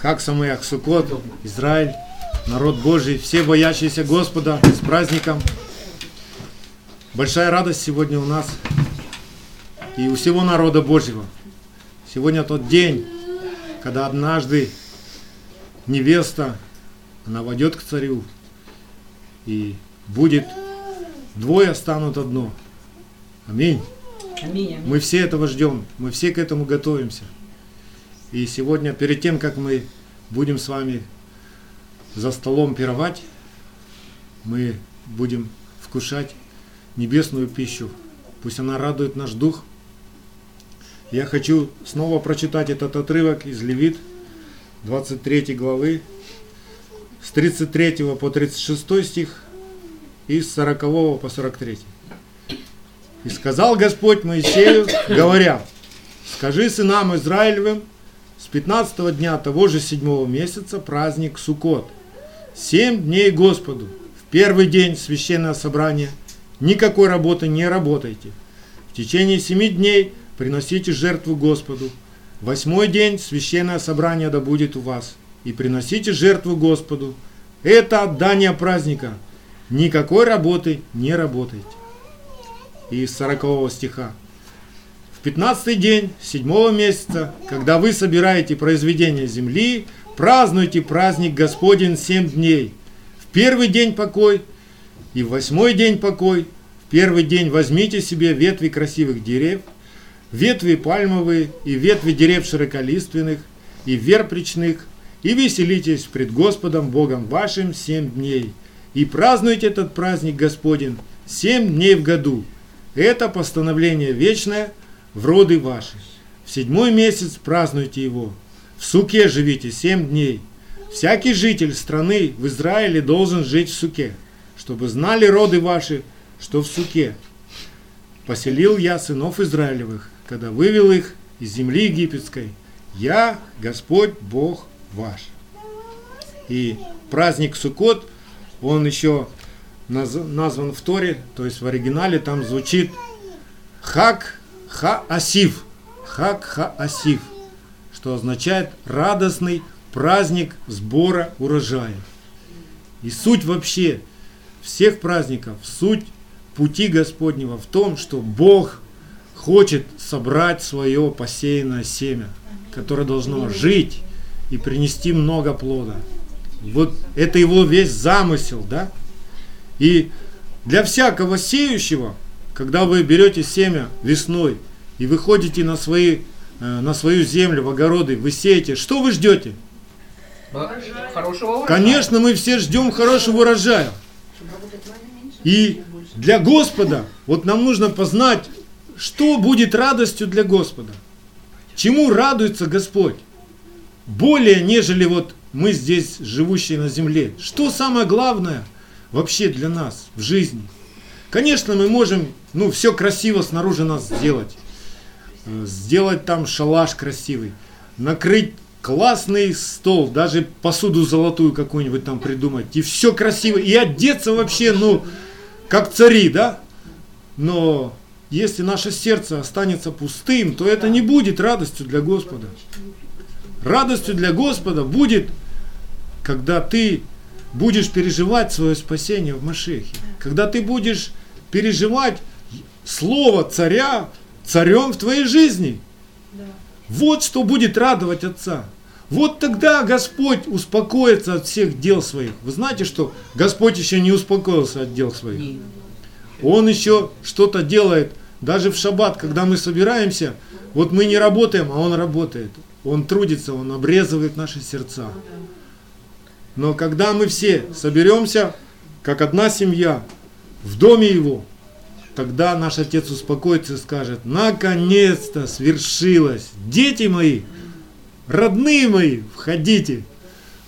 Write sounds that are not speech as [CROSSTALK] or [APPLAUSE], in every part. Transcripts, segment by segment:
Хак Самеах Сукот, Израиль, народ Божий, все боящиеся Господа с праздником. Большая радость сегодня у нас и у всего народа Божьего. Сегодня тот день, когда однажды невеста, она войдет к царю, и будет двое станут одно. Аминь, аминь. Мы все этого ждем, мы все к этому готовимся. И сегодня, перед тем, как мы будем с вами за столом пировать, мы будем вкушать небесную пищу. Пусть она радует наш дух. Я хочу снова прочитать этот отрывок из Левит, 23 главы, с 33 по 36 стих и с 40 по 43. И сказал Господь Моисею, говоря, скажи сынам Израилевым, с 15 дня того же седьмого месяца праздник Суккот. Семь дней Господу. В первый день священное собрание. Никакой работы не работайте. В течение семи дней приносите жертву Господу. Восьмой день священное собрание да будет у вас. И приносите жертву Господу. Это отдание праздника. Никакой работы не работайте. Из 40 стиха. В 15 день седьмого месяца, когда вы собираете произведения земли, празднуйте праздник Господень семь дней. В первый день покой и в восьмой день покой. В первый день возьмите себе ветви красивых дерев, ветви пальмовые и ветви дерев широколиственных и верпричных, и веселитесь пред Господом Богом вашим семь дней. И празднуйте этот праздник Господень семь дней в году. Это постановление вечное – в роды ваши. В седьмой месяц празднуйте его. В суке живите семь дней. Всякий житель страны в Израиле должен жить в суке, чтобы знали роды ваши, что в суке. Поселил я сынов Израилевых, когда вывел их из земли египетской. Я Господь Бог ваш. И праздник Суккот, он еще назван в Торе, то есть в оригинале там звучит Хак Ха-Асив. Хак-Ха-Асив. Что означает радостный праздник сбора урожая. И суть вообще всех праздников, суть пути Господнего в том, что Бог хочет собрать свое посеянное семя, которое должно жить и принести много плода. Вот это его весь замысел, да? И для всякого сеющего – когда вы берете семя весной и выходите на, свои, э, на свою землю, в огороды, вы сеете, что вы ждете? Хорошего урожая. Конечно, мы все ждем хорошего урожая. И для Господа, вот нам нужно познать, что будет радостью для Господа. Чему радуется Господь? Более, нежели вот мы здесь, живущие на земле. Что самое главное вообще для нас в жизни – Конечно, мы можем, ну, все красиво снаружи нас сделать. Э, сделать там шалаш красивый. Накрыть классный стол, даже посуду золотую какую-нибудь там придумать. И все красиво. И одеться вообще, ну, как цари, да? Но если наше сердце останется пустым, то это не будет радостью для Господа. Радостью для Господа будет, когда ты будешь переживать свое спасение в Машехе. Когда ты будешь переживать слово царя царем в твоей жизни. Вот что будет радовать Отца. Вот тогда Господь успокоится от всех дел своих. Вы знаете, что Господь еще не успокоился от дел своих. Он еще что-то делает. Даже в шаббат, когда мы собираемся, вот мы не работаем, а Он работает. Он трудится, Он обрезывает наши сердца. Но когда мы все соберемся, как одна семья, в доме его, тогда наш Отец успокоится и скажет, наконец-то свершилось. Дети мои, родные мои, входите.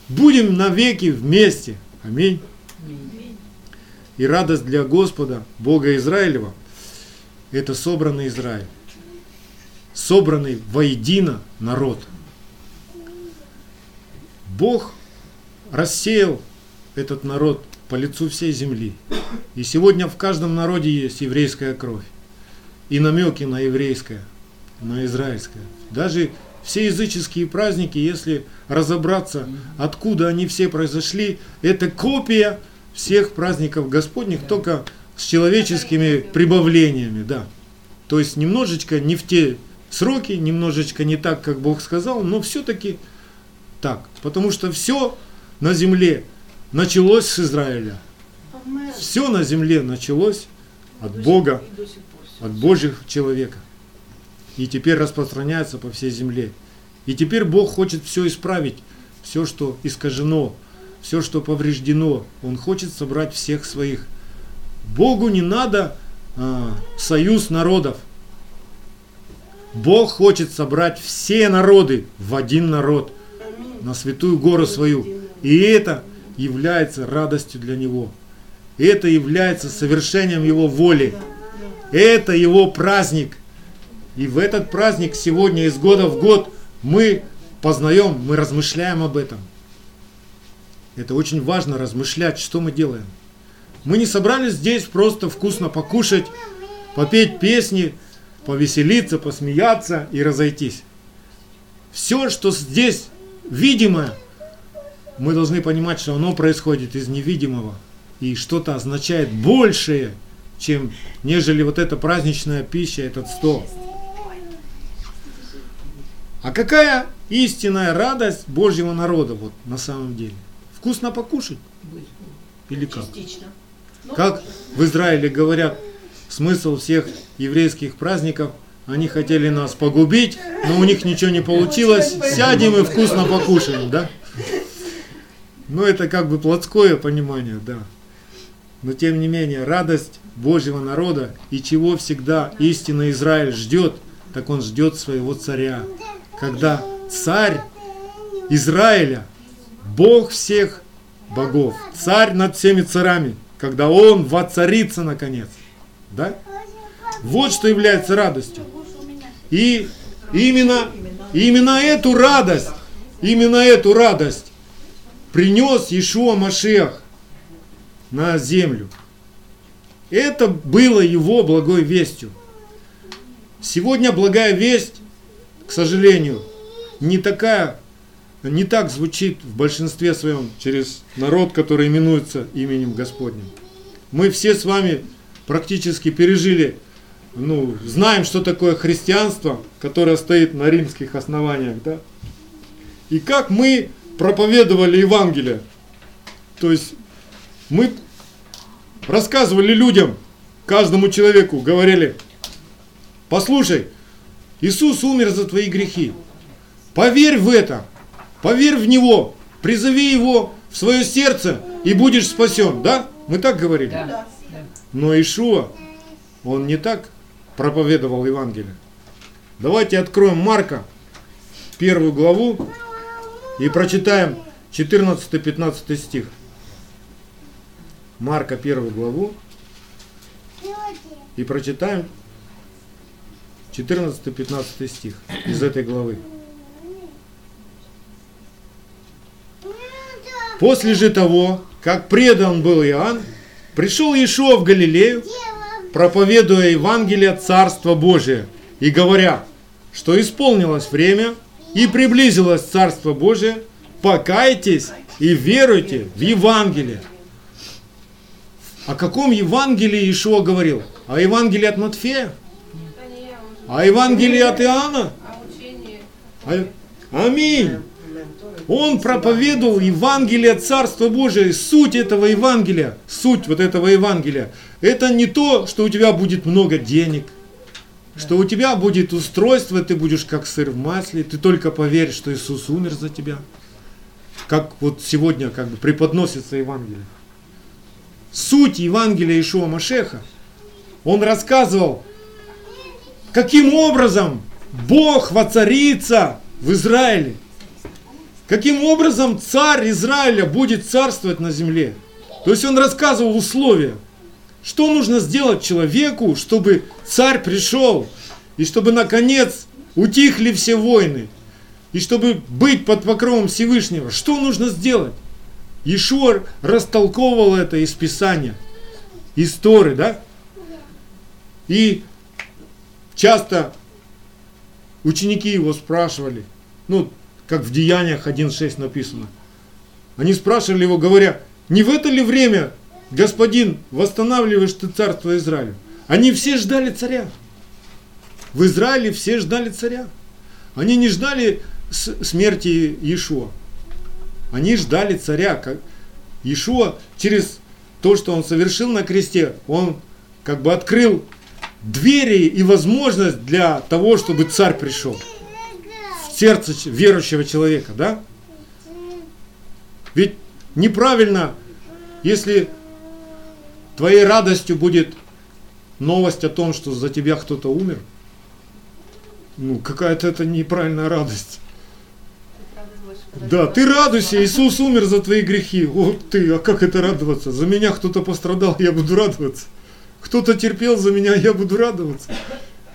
Будем навеки вместе. Аминь. И радость для Господа, Бога Израилева, это собранный Израиль. Собранный воедино народ. Бог рассеял этот народ по лицу всей земли. И сегодня в каждом народе есть еврейская кровь. И намеки на еврейское, на израильское. Даже все языческие праздники, если разобраться, откуда они все произошли, это копия всех праздников Господних, только с человеческими прибавлениями, да. То есть немножечко не в те сроки, немножечко не так, как Бог сказал, но все-таки так. Потому что все на земле началось с Израиля. Все на земле началось от Бога, от Божьих человека. И теперь распространяется по всей земле. И теперь Бог хочет все исправить, все, что искажено, все, что повреждено. Он хочет собрать всех своих. Богу не надо а, союз народов. Бог хочет собрать все народы в один народ, на святую гору свою. И это является радостью для Него. Это является совершением Его воли. Это Его праздник. И в этот праздник сегодня из года в год мы познаем, мы размышляем об этом. Это очень важно размышлять, что мы делаем. Мы не собрались здесь просто вкусно покушать, попеть песни, повеселиться, посмеяться и разойтись. Все, что здесь видимое, мы должны понимать, что оно происходит из невидимого и что-то означает большее, чем нежели вот эта праздничная пища, этот стол. А какая истинная радость Божьего народа вот на самом деле? Вкусно покушать? Или как? Как в Израиле говорят, смысл всех еврейских праздников, они хотели нас погубить, но у них ничего не получилось, сядем и вкусно покушаем, да? Ну, это как бы плотское понимание, да. Но тем не менее, радость Божьего народа и чего всегда истинно Израиль ждет, так он ждет своего царя. Когда царь Израиля, Бог всех богов, царь над всеми царями, когда он воцарится наконец. Да? Вот что является радостью. И именно, именно эту радость, именно эту радость принес Иешуа Машех на землю. Это было его благой вестью. Сегодня благая весть, к сожалению, не такая, не так звучит в большинстве своем через народ, который именуется именем Господним. Мы все с вами практически пережили, ну, знаем, что такое христианство, которое стоит на римских основаниях, да? И как мы проповедовали Евангелие. То есть мы рассказывали людям, каждому человеку, говорили, послушай, Иисус умер за твои грехи. Поверь в это, поверь в Него, призови Его в свое сердце и будешь спасен. Да? Мы так говорили? Да. Но Ишуа, он не так проповедовал Евангелие. Давайте откроем Марка, первую главу, и прочитаем 14-15 стих. Марка 1 главу. И прочитаем 14-15 стих из этой главы. После же того, как предан был Иоанн, пришел Иешуа в Галилею, проповедуя Евангелие Царства Божия и говоря, что исполнилось время – и приблизилось Царство Божие, покайтесь и веруйте в Евангелие. О каком Евангелии Ишуа говорил? О Евангелии от Матфея? О Евангелии от Иоанна? Аминь. Он проповедовал Евангелие Царства Божия, суть этого Евангелия, суть вот этого Евангелия. Это не то, что у тебя будет много денег – что у тебя будет устройство, ты будешь как сыр в масле, ты только поверь, что Иисус умер за тебя. Как вот сегодня как бы преподносится Евангелие. Суть Евангелия Ишуа Машеха, он рассказывал, каким образом Бог воцарится в Израиле. Каким образом царь Израиля будет царствовать на земле. То есть он рассказывал условия – что нужно сделать человеку, чтобы царь пришел, и чтобы, наконец, утихли все войны, и чтобы быть под покровом Всевышнего? Что нужно сделать? Ишуар растолковывал это из Писания, из Торы, да? И часто ученики его спрашивали, ну, как в Деяниях 1.6 написано, они спрашивали его, говоря, не в это ли время, господин, восстанавливаешь ты царство Израилю? Они все ждали царя. В Израиле все ждали царя. Они не ждали смерти Иешуа. Они ждали царя. Как Иешуа через то, что он совершил на кресте, он как бы открыл двери и возможность для того, чтобы царь пришел в сердце верующего человека, да? Ведь неправильно, если твоей радостью будет новость о том, что за тебя кто-то умер, ну, какая-то это неправильная радость. Да, ты радуйся, Иисус умер за твои грехи. Вот ты, а как это радоваться? За меня кто-то пострадал, я буду радоваться. Кто-то терпел за меня, я буду радоваться.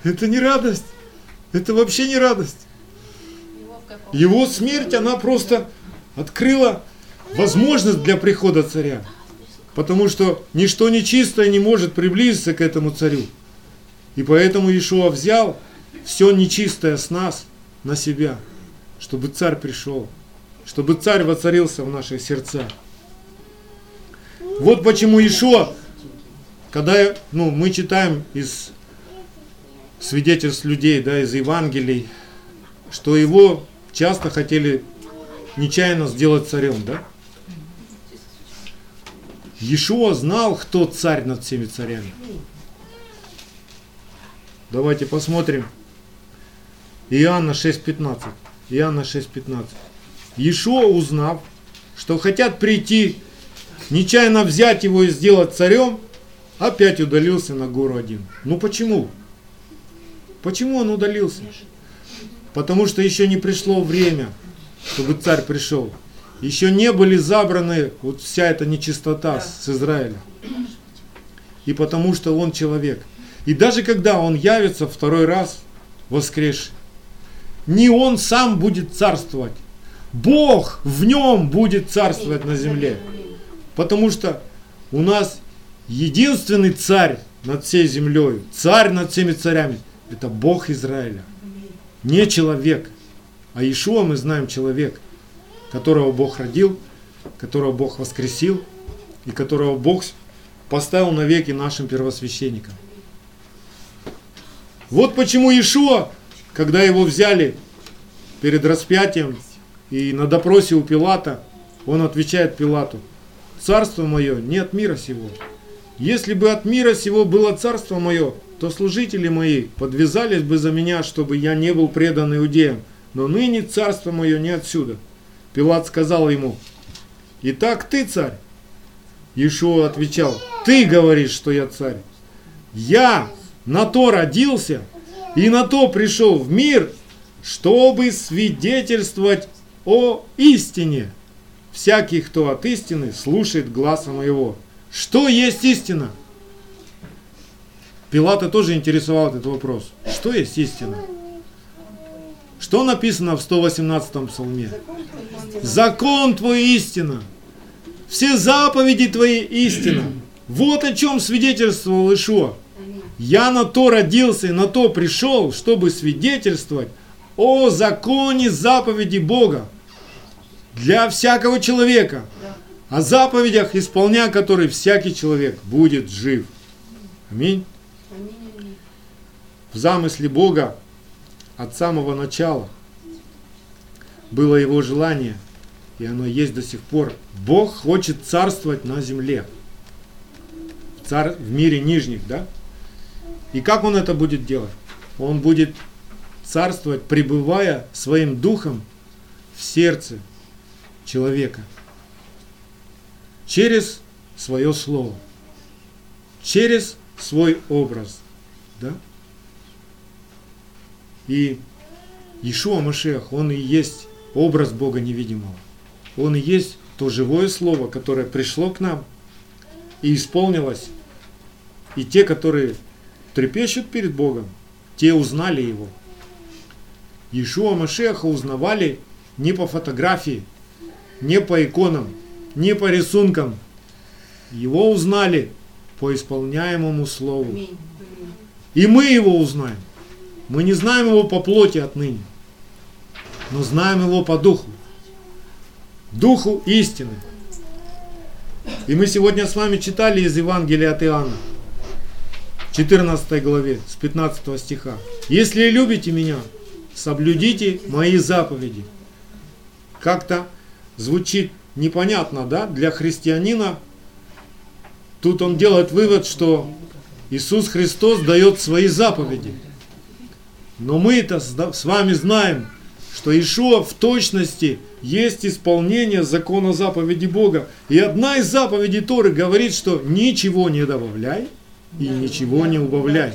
Это не радость. Это вообще не радость. Его смерть, она просто открыла возможность для прихода царя. Потому что ничто нечистое не может приблизиться к этому царю. И поэтому Иешуа взял все нечистое с нас на себя, чтобы царь пришел, чтобы царь воцарился в наших сердцах. Вот почему Иешуа, когда ну, мы читаем из свидетельств людей, да, из Евангелий, что его часто хотели нечаянно сделать царем, да? Иешуа знал, кто царь над всеми царями. Давайте посмотрим. Иоанна 6.15. Иоанна 6.15. Иешуа, узнав, что хотят прийти, нечаянно взять его и сделать царем, опять удалился на гору один. Ну почему? Почему он удалился? Потому что еще не пришло время, чтобы царь пришел. Еще не были забраны вот вся эта нечистота с Израиля. И потому что он человек. И даже когда он явится второй раз воскресший, не он сам будет царствовать. Бог в нем будет царствовать на земле. Потому что у нас единственный царь над всей землей, царь над всеми царями, это Бог Израиля. Не человек. А Иешуа мы знаем человек, которого Бог родил, которого Бог воскресил и которого Бог поставил навеки нашим первосвященникам. Вот почему Иешуа когда его взяли перед распятием и на допросе у Пилата, он отвечает Пилату, «Царство мое не от мира сего. Если бы от мира сего было царство мое, то служители мои подвязались бы за меня, чтобы я не был предан иудеям, но ныне царство мое не отсюда». Пилат сказал ему, «Итак ты царь?» Иешуа отвечал, «Ты говоришь, что я царь. Я на то родился, и на то пришел в мир, чтобы свидетельствовать о истине. Всякий, кто от истины, слушает глаза моего. Что есть истина? Пилата тоже интересовал этот вопрос. Что есть истина? Что написано в 118 псалме? Закон твой истина. Все заповеди твои истина. Вот о чем свидетельствовал Ишуа. Я на то родился и на то пришел, чтобы свидетельствовать о законе заповеди Бога для всякого человека, о заповедях, исполняя которые всякий человек будет жив. Аминь. В замысле Бога от самого начала было его желание, и оно есть до сих пор. Бог хочет царствовать на земле, в, цар, в мире нижних, да? И как он это будет делать? Он будет царствовать, пребывая своим духом в сердце человека. Через свое слово. Через свой образ. Да? И Ишуа Машех, он и есть образ Бога невидимого. Он и есть то живое слово, которое пришло к нам и исполнилось. И те, которые трепещут перед Богом, те узнали Его. Иешуа Машеха узнавали не по фотографии, не по иконам, не по рисункам. Его узнали по исполняемому слову. И мы его узнаем. Мы не знаем его по плоти отныне, но знаем его по духу. Духу истины. И мы сегодня с вами читали из Евангелия от Иоанна, 14 главе, с 15 стиха. «Если любите меня, соблюдите мои заповеди». Как-то звучит непонятно, да, для христианина. Тут он делает вывод, что Иисус Христос дает свои заповеди. Но мы это с вами знаем, что Ишуа в точности есть исполнение закона заповеди Бога. И одна из заповедей Торы говорит, что ничего не добавляй и ничего не убавляй.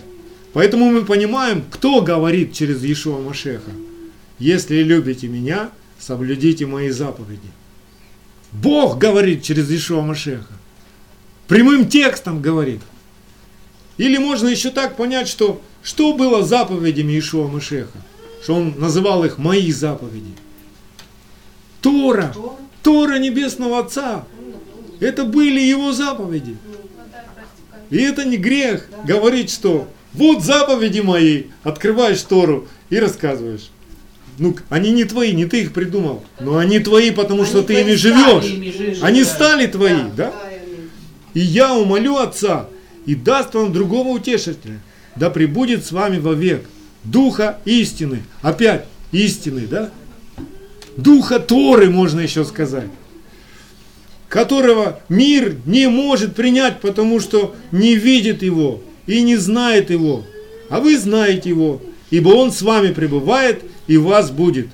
Поэтому мы понимаем, кто говорит через Ишуа Машеха. Если любите меня, соблюдите мои заповеди. Бог говорит через Ишуа Машеха. Прямым текстом говорит. Или можно еще так понять, что что было заповедями Ишуа Машеха? Что он называл их мои заповеди. Тора. Тора Небесного Отца. Это были его заповеди. И это не грех говорить, что вот заповеди мои, открываешь Тору и рассказываешь. Ну, они не твои, не ты их придумал, но они твои, потому что ты ими живешь. Они стали твои, да? И я умолю Отца, и даст вам другого утешителя, да пребудет с вами вовек. Духа истины. Опять истины, да? Духа Торы, можно еще сказать. Которого мир не может принять, потому что не видит его и не знает его. А вы знаете его, ибо он с вами пребывает и вас будет.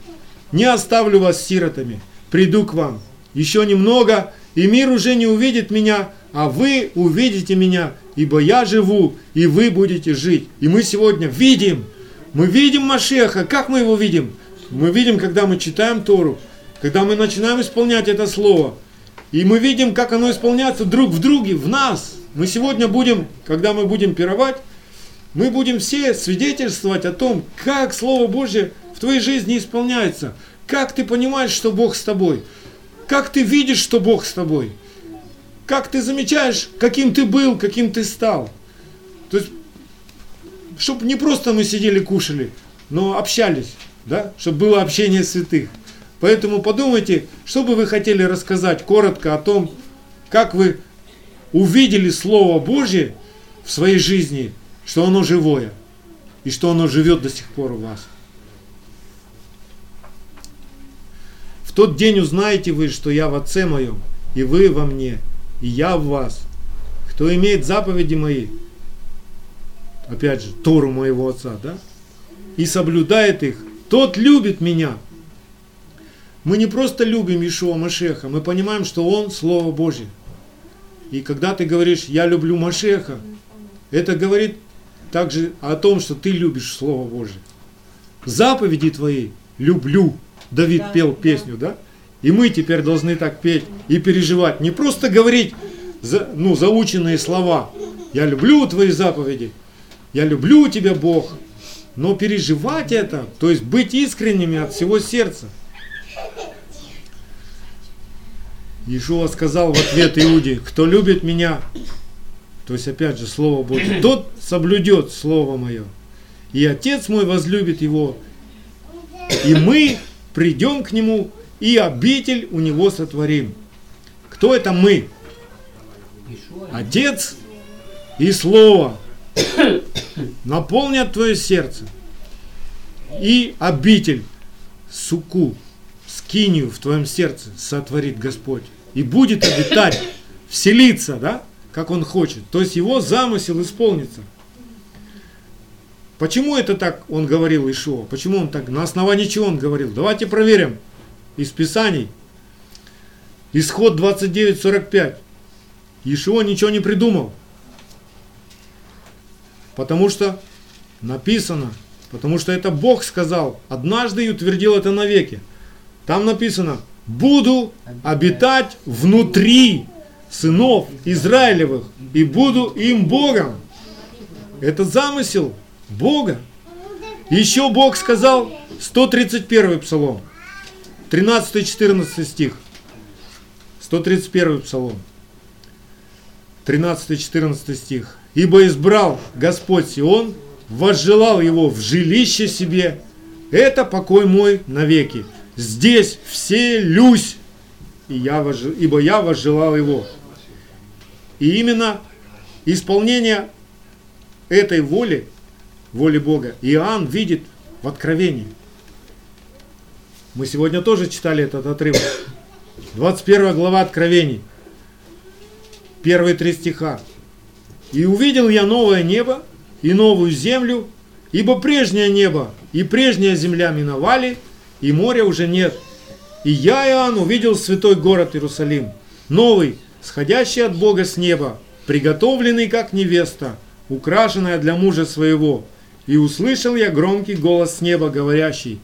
Не оставлю вас сиротами, приду к вам. Еще немного, и мир уже не увидит меня, а вы увидите меня, ибо я живу, и вы будете жить. И мы сегодня видим, мы видим Машеха. Как мы его видим? Мы видим, когда мы читаем Тору, когда мы начинаем исполнять это слово. И мы видим, как оно исполняется друг в друге, в нас. Мы сегодня будем, когда мы будем пировать, мы будем все свидетельствовать о том, как Слово Божье в твоей жизни исполняется. Как ты понимаешь, что Бог с тобой. Как ты видишь, что Бог с тобой как ты замечаешь, каким ты был, каким ты стал. То есть, чтобы не просто мы сидели, кушали, но общались, да, чтобы было общение святых. Поэтому подумайте, что бы вы хотели рассказать коротко о том, как вы увидели Слово Божье в своей жизни, что оно живое, и что оно живет до сих пор у вас. В тот день узнаете вы, что я в Отце моем, и вы во мне, и я в вас. Кто имеет заповеди мои, опять же, Тору моего Отца, да, и соблюдает их, тот любит меня. Мы не просто любим Ишуа Машеха, мы понимаем, что Он Слово Божье. И когда ты говоришь, я люблю Машеха, это говорит также о том, что ты любишь Слово Божье. Заповеди твои люблю. Давид да, пел песню, да? И мы теперь должны так петь и переживать. Не просто говорить за, ну, заученные слова. Я люблю твои заповеди. Я люблю тебя, Бог. Но переживать это, то есть быть искренними от всего сердца. Иешуа сказал в ответ Иуде, кто любит меня, то есть опять же Слово Божье, тот соблюдет Слово Мое. И Отец мой возлюбит его, и мы придем к нему и обитель у него сотворим. Кто это мы? Отец и Слово [COUGHS] наполнят твое сердце. И обитель, суку, скинию в твоем сердце сотворит Господь. И будет обитать, вселиться, да, как Он хочет. То есть Его замысел исполнится. Почему это так он говорил Ишуа? Почему он так, на основании чего он говорил? Давайте проверим из Писаний. Исход 29.45. Ишуа ничего не придумал. Потому что написано, потому что это Бог сказал, однажды и утвердил это навеки. Там написано, буду обитать внутри сынов Израилевых и буду им Богом. Это замысел Бога. Еще Бог сказал, 131 псалом, 13-14 стих. 131 псалом. 13-14 стих. «Ибо избрал Господь Сион возжелал его в жилище себе, это покой мой навеки. Здесь все люсь, и я возжел, ибо я возжелал его. И именно исполнение этой воли, воли Бога, Иоанн видит в Откровении. Мы сегодня тоже читали этот отрывок. 21 глава Откровений. Первые три стиха. «И увидел я новое небо и новую землю, ибо прежнее небо и прежняя земля миновали, и моря уже нет. И я, Иоанн, увидел святой город Иерусалим, новый, сходящий от Бога с неба, приготовленный как невеста, украшенная для мужа своего. И услышал я громкий голос с неба, говорящий,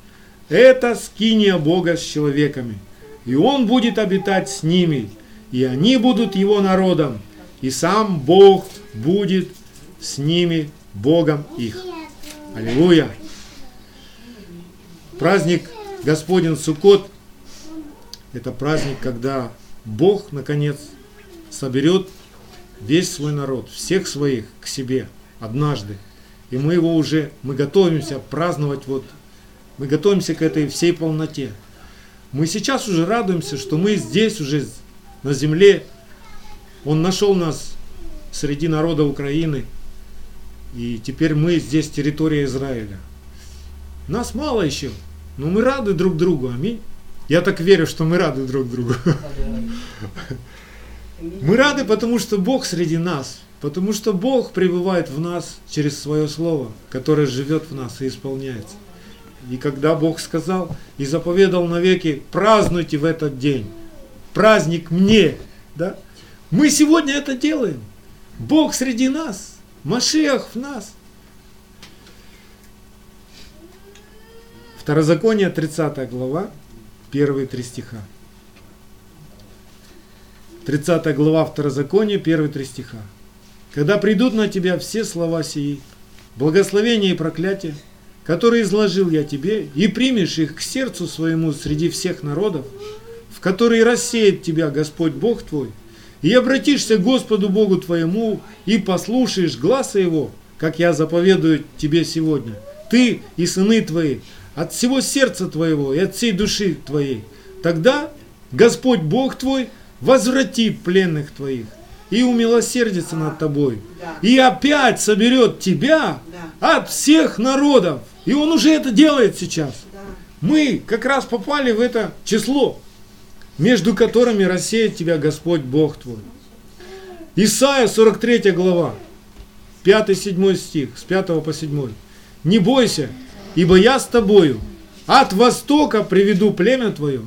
«Это скиния Бога с человеками, и Он будет обитать с ними, и они будут Его народом, и сам Бог будет с ними Богом их». Аллилуйя! Праздник Господень Суккот – это праздник, когда Бог, наконец, соберет весь свой народ, всех своих к себе однажды. И мы его уже, мы готовимся праздновать, вот, мы готовимся к этой всей полноте. Мы сейчас уже радуемся, что мы здесь уже на земле. Он нашел нас среди народа Украины. И теперь мы здесь территория Израиля. Нас мало еще, но мы рады друг другу. Аминь. Я так верю, что мы рады друг другу. [LAUGHS] Мы рады, потому что Бог среди нас. Потому что Бог пребывает в нас через свое Слово, которое живет в нас и исполняется. И когда Бог сказал и заповедал навеки, празднуйте в этот день, праздник мне, да? Мы сегодня это делаем. Бог среди нас, Машиах в нас. Второзаконие, 30 глава, первые три стиха. 30 глава Второзакония, первые три стиха. Когда придут на тебя все слова сии, благословения и проклятия, которые изложил я тебе, и примешь их к сердцу своему среди всех народов, в которые рассеет тебя Господь Бог твой, и обратишься к Господу Богу твоему, и послушаешь гласа Его, как я заповедую тебе сегодня, ты и сыны твои, от всего сердца твоего и от всей души твоей, тогда Господь Бог твой возвратит пленных твоих и умилосердится над тобой. И опять соберет тебя от всех народов. И он уже это делает сейчас. Мы как раз попали в это число, между которыми рассеет тебя Господь Бог твой. Исайя 43 глава, 5-7 стих, с 5 по 7. Не бойся, ибо я с тобою. От востока приведу племя твое,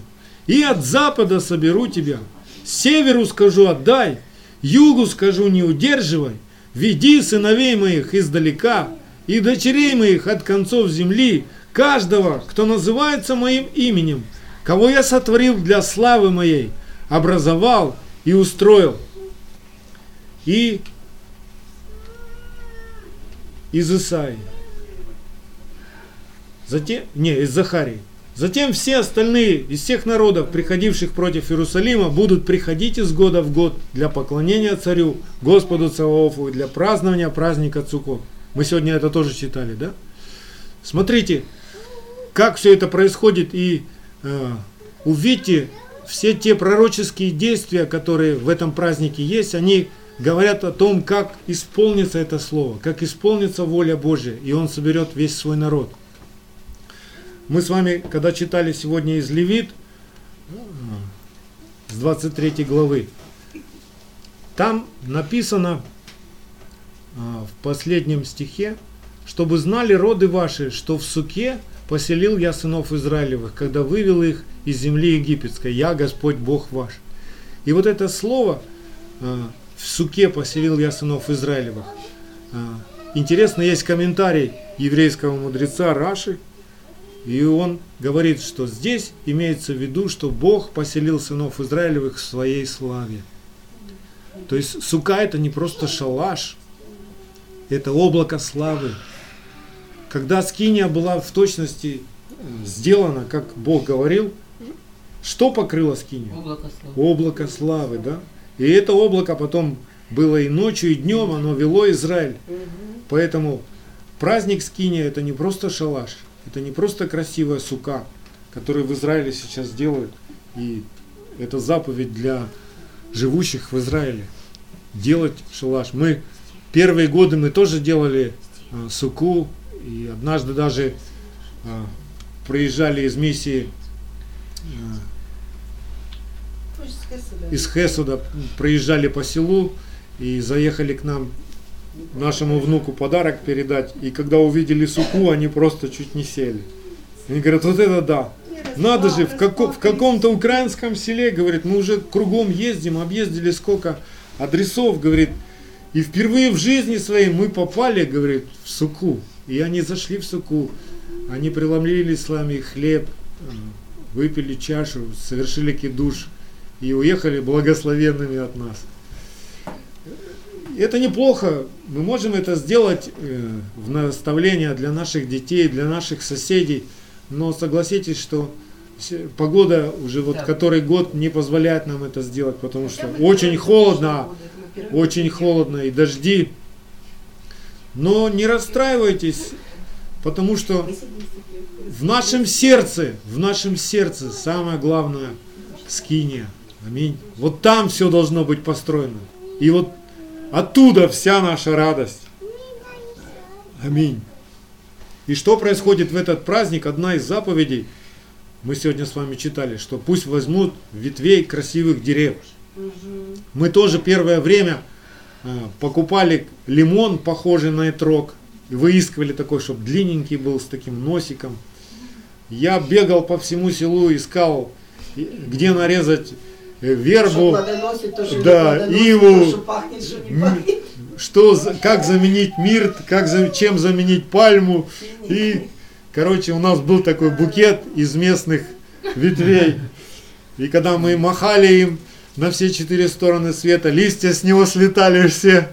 и от запада соберу тебя. Северу скажу отдай, югу скажу не удерживай, веди сыновей моих издалека, и дочерей моих от концов земли, каждого, кто называется моим именем, кого я сотворил для славы моей, образовал и устроил. И из Исаии. Затем, не, из Захарии. Затем все остальные из всех народов, приходивших против Иерусалима, будут приходить из года в год для поклонения царю, Господу Саваофу и для празднования праздника Цукот. Мы сегодня это тоже читали, да? Смотрите, как все это происходит и э, увидите все те пророческие действия, которые в этом празднике есть, они говорят о том, как исполнится это слово, как исполнится воля Божья, и Он соберет весь свой народ – мы с вами, когда читали сегодня из Левит, с 23 главы, там написано в последнем стихе, чтобы знали роды ваши, что в суке поселил я сынов Израилевых, когда вывел их из земли египетской, я Господь Бог ваш. И вот это слово а, в суке поселил я сынов Израилевых. А, интересно, есть комментарий еврейского мудреца Раши, и он говорит, что здесь имеется в виду, что Бог поселил сынов Израилевых в своей славе. То есть сука это не просто шалаш, это облако славы. Когда скиния была в точности э, сделана, как Бог говорил, что покрыло скинию? Облако славы. Облако славы, да? И это облако потом было и ночью, и днем, оно вело Израиль. Поэтому праздник скиния это не просто шалаш, это не просто красивая сука, которую в Израиле сейчас делают. И это заповедь для живущих в Израиле. Делать шалаш. Мы первые годы мы тоже делали а, суку, и однажды даже а, проезжали из миссии а, из Хесуда, проезжали по селу и заехали к нам нашему внуку подарок передать. И когда увидели суку, они просто чуть не сели. Они говорят, вот это да. Надо же, в, како, в каком-то украинском селе, говорит, мы уже кругом ездим, объездили сколько адресов, говорит, и впервые в жизни своей мы попали, говорит, в суку. И они зашли в суку, они преломлили с вами хлеб, выпили чашу, совершили кидуш и уехали благословенными от нас. Это неплохо, мы можем это сделать э, в наставление для наших детей, для наших соседей, но согласитесь, что погода уже вот да. который год не позволяет нам это сделать, потому что очень холодно, очень холодно и дожди. Но не расстраивайтесь, потому что в нашем сердце, в нашем сердце самое главное скиния. Аминь. Вот там все должно быть построено. И вот оттуда вся наша радость. Аминь. И что происходит в этот праздник? Одна из заповедей, мы сегодня с вами читали, что пусть возьмут ветвей красивых деревьев. Мы тоже первое время а, покупали лимон, похожий на этрог, выискивали такой, чтобы длинненький был, с таким носиком. Я бегал по всему селу, искал, где нарезать э, вербу, да, иву, что, как заменить мирт, как, чем заменить пальму. И, короче, у нас был такой букет из местных ветвей. И когда мы махали им на все четыре стороны света, листья с него слетали все.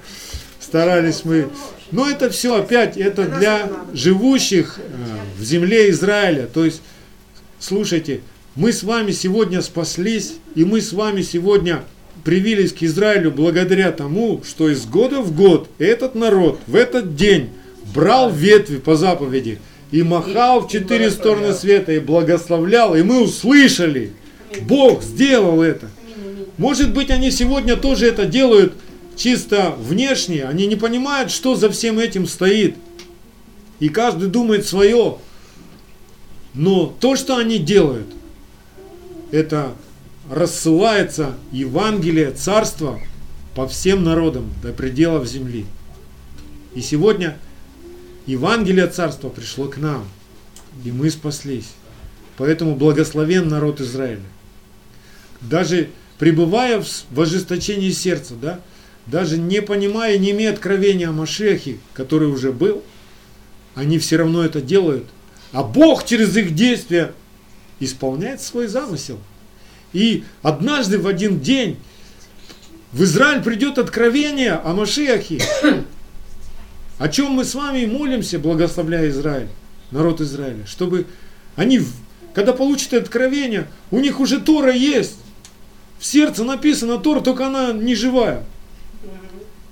Старались мы но это все опять, это для живущих э, в земле Израиля. То есть, слушайте, мы с вами сегодня спаслись, и мы с вами сегодня привились к Израилю благодаря тому, что из года в год этот народ в этот день брал ветви по заповеди и махал в четыре стороны света и благословлял, и мы услышали, Бог сделал это. Может быть, они сегодня тоже это делают чисто внешне, они не понимают, что за всем этим стоит. И каждый думает свое. Но то, что они делают, это рассылается Евангелие Царства по всем народам до пределов земли. И сегодня Евангелие Царства пришло к нам, и мы спаслись. Поэтому благословен народ Израиля. Даже пребывая в ожесточении сердца, да, даже не понимая, не имея откровения о Машехе, который уже был, они все равно это делают. А Бог через их действия исполняет свой замысел. И однажды в один день в Израиль придет откровение о Машехе, о чем мы с вами молимся, благословляя Израиль, народ Израиля, чтобы они, когда получат откровение, у них уже Тора есть. В сердце написано Тора, только она не живая.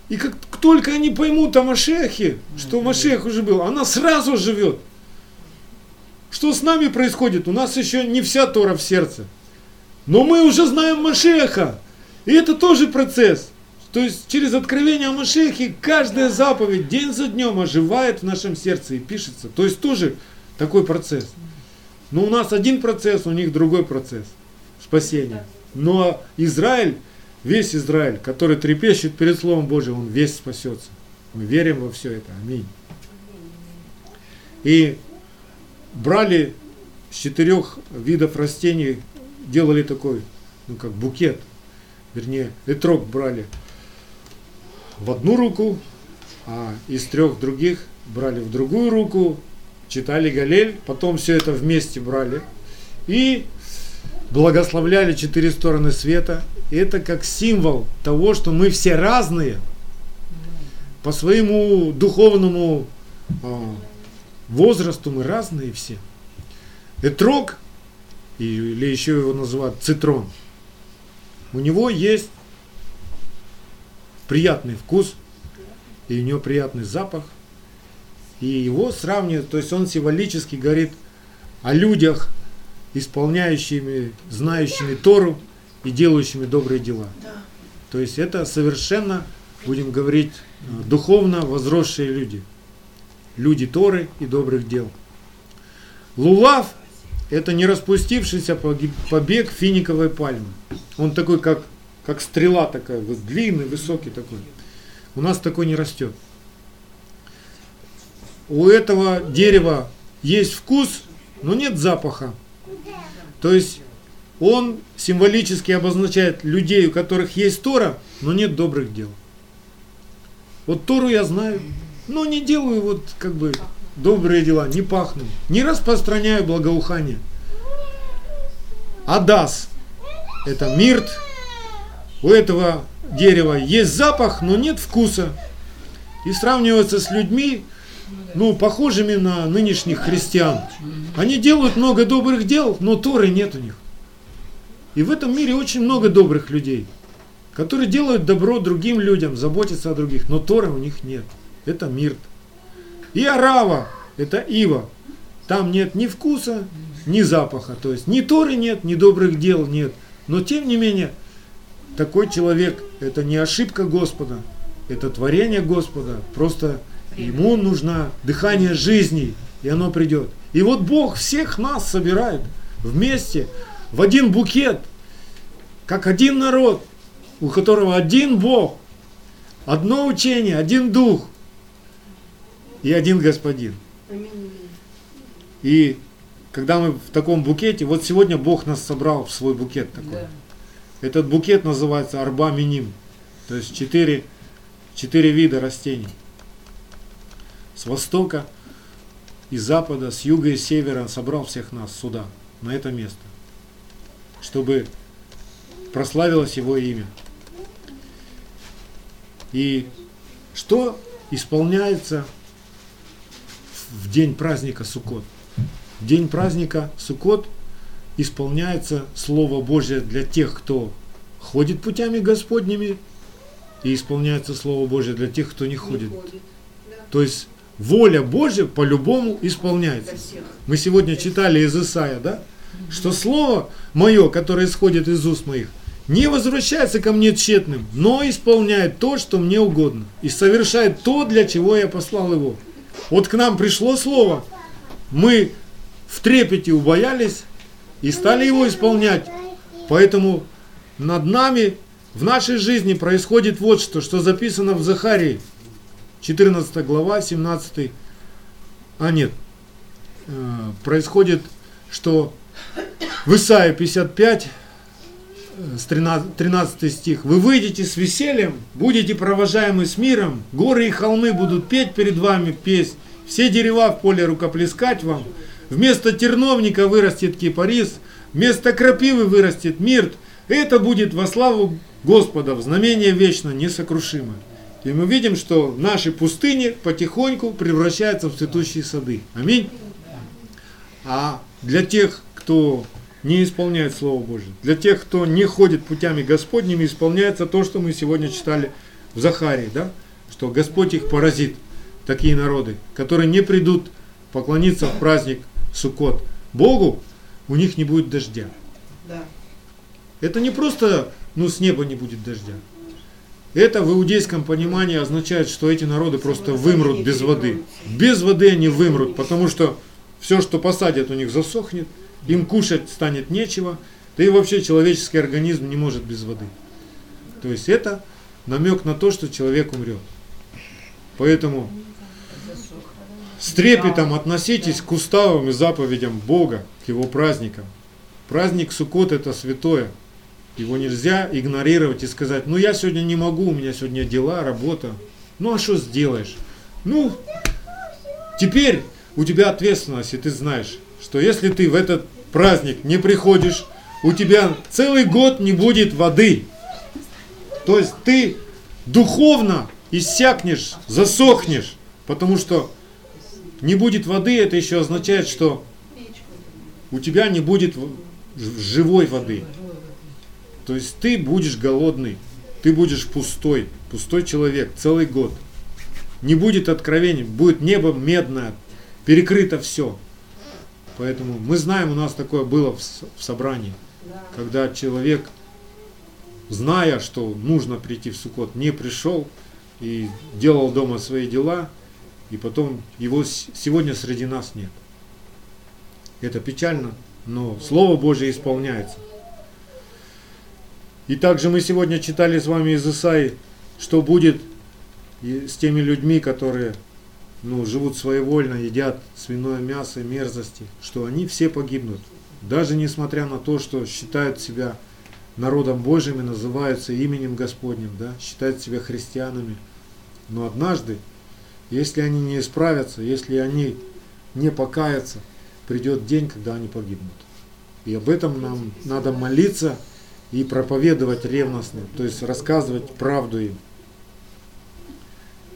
И как только они поймут о Машехе, что Машех уже был, она сразу живет. Что с нами происходит? У нас еще не вся Тора в сердце. Но мы уже знаем Машеха. И это тоже процесс. То есть через откровение о Машехе каждая заповедь день за днем оживает в нашем сердце и пишется. То есть тоже такой процесс. Но у нас один процесс, у них другой процесс спасения. Но Израиль весь Израиль, который трепещет перед Словом Божьим, он весь спасется. Мы верим во все это. Аминь. И брали с четырех видов растений, делали такой, ну как букет, вернее, этрог брали в одну руку, а из трех других брали в другую руку, читали Галель, потом все это вместе брали и благословляли четыре стороны света это как символ того, что мы все разные по своему духовному а, возрасту мы разные все. Этрог, или еще его называют цитрон, у него есть приятный вкус, и у него приятный запах. И его сравнивают, то есть он символически говорит о людях, исполняющими, знающими Тору и делающими добрые дела. Да. То есть это совершенно, будем говорить, духовно возросшие люди. Люди Торы и добрых дел. Лулав – это не распустившийся побег финиковой пальмы. Он такой, как, как стрела такая, вот длинный, высокий такой. У нас такой не растет. У этого дерева есть вкус, но нет запаха. То есть он символически обозначает людей, у которых есть Тора, но нет добрых дел. Вот Тору я знаю, но не делаю вот как бы добрые дела, не пахну, не распространяю благоухание. Адас – это мирт. У этого дерева есть запах, но нет вкуса. И сравнивается с людьми, ну, похожими на нынешних христиан. Они делают много добрых дел, но Торы нет у них. И в этом мире очень много добрых людей, которые делают добро другим людям, заботятся о других, но Торы у них нет. Это мирт. И Арава – это Ива. Там нет ни вкуса, ни запаха. То есть ни Торы нет, ни добрых дел нет. Но тем не менее, такой человек – это не ошибка Господа, это творение Господа. Просто ему нужно дыхание жизни, и оно придет. И вот Бог всех нас собирает вместе в один букет, как один народ, у которого один Бог, одно учение, один Дух и один Господин. И когда мы в таком букете, вот сегодня Бог нас собрал в свой букет такой. Да. Этот букет называется арба миним, то есть четыре, четыре вида растений. С востока и запада, с юга и севера собрал всех нас сюда, на это место, чтобы прославилось Его имя. И что исполняется в день праздника Суккот? В день праздника Суккот исполняется Слово Божье для тех, кто ходит путями Господними, и исполняется Слово Божье для тех, кто не Не ходит. ходит. Да. То есть воля Божья по-любому исполняется. Мы сегодня читали из Исаия, да? Что слово мое, которое исходит из уст моих, не возвращается ко мне тщетным, но исполняет то, что мне угодно, и совершает то, для чего я послал его. Вот к нам пришло слово, мы в трепете убоялись и стали его исполнять. Поэтому над нами в нашей жизни происходит вот что, что записано в Захарии, 14 глава, 17, а нет, э, происходит, что в Исаии 55, э, с 13, 13 стих, «Вы выйдете с весельем, будете провожаемы с миром, горы и холмы будут петь перед вами песнь, все дерева в поле рукоплескать вам, вместо терновника вырастет кипарис, вместо крапивы вырастет мирт, это будет во славу Господа, в знамение вечно несокрушимое». И мы видим, что наши пустыни потихоньку превращаются в цветущие сады. Аминь. А для тех, кто не исполняет Слово Божье, для тех, кто не ходит путями Господними, исполняется то, что мы сегодня читали в Захарии, да? что Господь их поразит, такие народы, которые не придут поклониться в праздник Суккот. Богу у них не будет дождя. Да. Это не просто, ну, с неба не будет дождя. Это в иудейском понимании означает, что эти народы просто вымрут без воды. Без воды они вымрут, потому что все, что посадят, у них засохнет, им кушать станет нечего, да и вообще человеческий организм не может без воды. То есть это намек на то, что человек умрет. Поэтому с трепетом относитесь к уставам и заповедям Бога, к Его праздникам. Праздник Суккот это святое. Его нельзя игнорировать и сказать, ну я сегодня не могу, у меня сегодня дела, работа. Ну а что сделаешь? Ну, теперь у тебя ответственность, и ты знаешь, что если ты в этот праздник не приходишь, у тебя целый год не будет воды. То есть ты духовно иссякнешь, засохнешь, потому что не будет воды, это еще означает, что у тебя не будет живой воды. То есть ты будешь голодный, ты будешь пустой, пустой человек целый год. не будет откровений, будет небо медное, перекрыто все. Поэтому мы знаем, у нас такое было в собрании, когда человек, зная, что нужно прийти в Сукот, не пришел и делал дома свои дела, и потом его сегодня среди нас нет. Это печально, но Слово Божье исполняется. И также мы сегодня читали с вами из Исаи, что будет с теми людьми, которые ну, живут своевольно, едят свиное мясо, мерзости, что они все погибнут. Даже несмотря на то, что считают себя народом Божьим и называются именем Господним, да, считают себя христианами. Но однажды, если они не исправятся, если они не покаятся, придет день, когда они погибнут. И об этом нам надо молиться и проповедовать ревностно, то есть рассказывать правду им.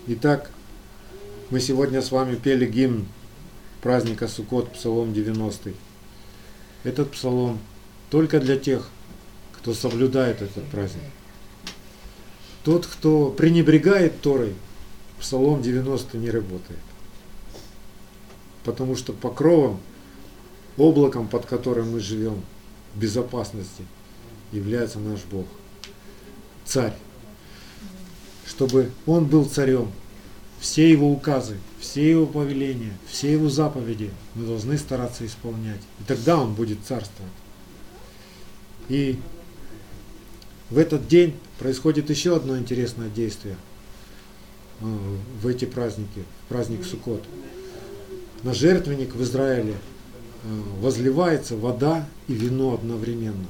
Итак, мы сегодня с вами пели гимн праздника Суккот, Псалом 90. Этот псалом только для тех, кто соблюдает этот праздник. Тот, кто пренебрегает Торой, Псалом 90 не работает. Потому что покровом, облаком, под которым мы живем, безопасности, является наш Бог. Царь. Чтобы Он был царем, все его указы, все его повеления, все его заповеди мы должны стараться исполнять. И тогда он будет царствовать. И в этот день происходит еще одно интересное действие в эти праздники, праздник Суккот. На жертвенник в Израиле э, возливается вода и вино одновременно.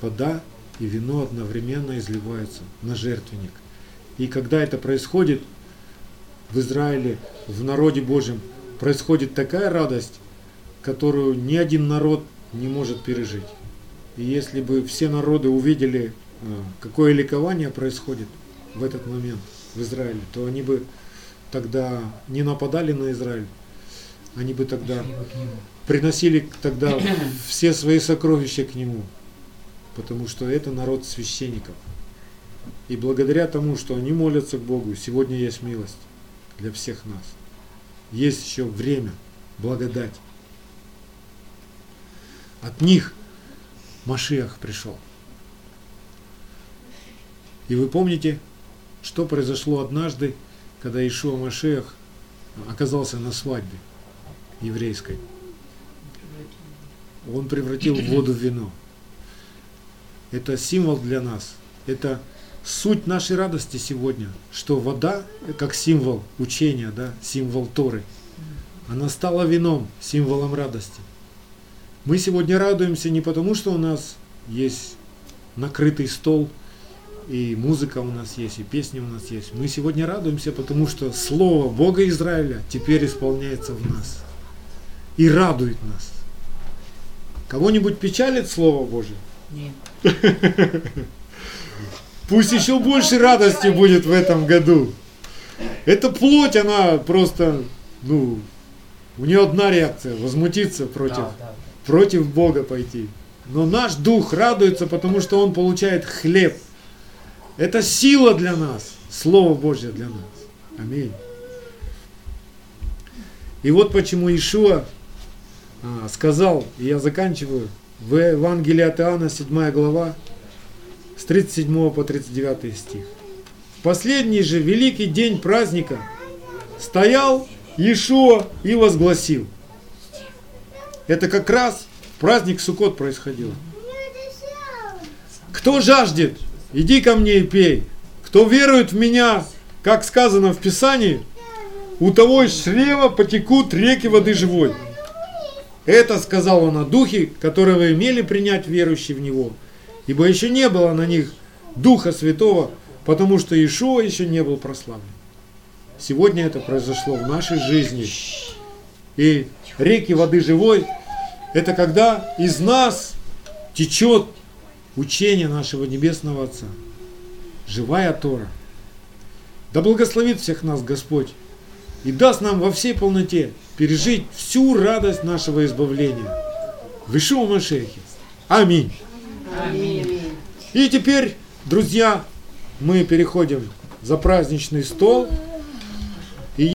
Вода и вино одновременно изливаются на жертвенник. И когда это происходит, в Израиле, в народе Божьем происходит такая радость, которую ни один народ не может пережить. И если бы все народы увидели, а, какое ликование происходит в этот момент в Израиле, то они бы тогда не нападали на Израиль, они бы тогда приносили тогда [COUGHS] все свои сокровища к нему, потому что это народ священников. И благодаря тому, что они молятся к Богу, сегодня есть милость для всех нас. Есть еще время, благодать. От них Машиах пришел. И вы помните, что произошло однажды, когда Ишуа Машиах оказался на свадьбе еврейской. Он превратил воду в вино. Это символ для нас. Это суть нашей радости сегодня, что вода, как символ учения, да, символ Торы, она стала вином, символом радости. Мы сегодня радуемся не потому, что у нас есть накрытый стол, и музыка у нас есть, и песни у нас есть. Мы сегодня радуемся, потому что Слово Бога Израиля теперь исполняется в нас и радует нас. Кого-нибудь печалит Слово Божие? Нет. [LAUGHS] Пусть еще больше радости будет в этом году. Эта плоть, она просто, ну, у нее одна реакция, возмутиться против, да, да. против Бога пойти. Но наш дух радуется, потому что он получает хлеб. Это сила для нас, Слово Божье для нас. Аминь. И вот почему Ишуа а, сказал, и я заканчиваю, в Евангелии от Иоанна, 7 глава, с 37 по 39 стих. В последний же великий день праздника стоял Иешуа и возгласил. Это как раз праздник Суккот происходил. Кто жаждет, иди ко мне и пей. Кто верует в меня, как сказано в Писании, у того из чрева потекут реки воды живой. Это сказал он о духе, которого имели принять верующие в него – ибо еще не было на них Духа Святого, потому что Ишуа еще не был прославлен. Сегодня это произошло в нашей жизни. И реки воды живой – это когда из нас течет учение нашего Небесного Отца. Живая Тора. Да благословит всех нас Господь и даст нам во всей полноте пережить всю радость нашего избавления. В Ишуа Машехе. Аминь. И теперь, друзья, мы переходим за праздничный стол.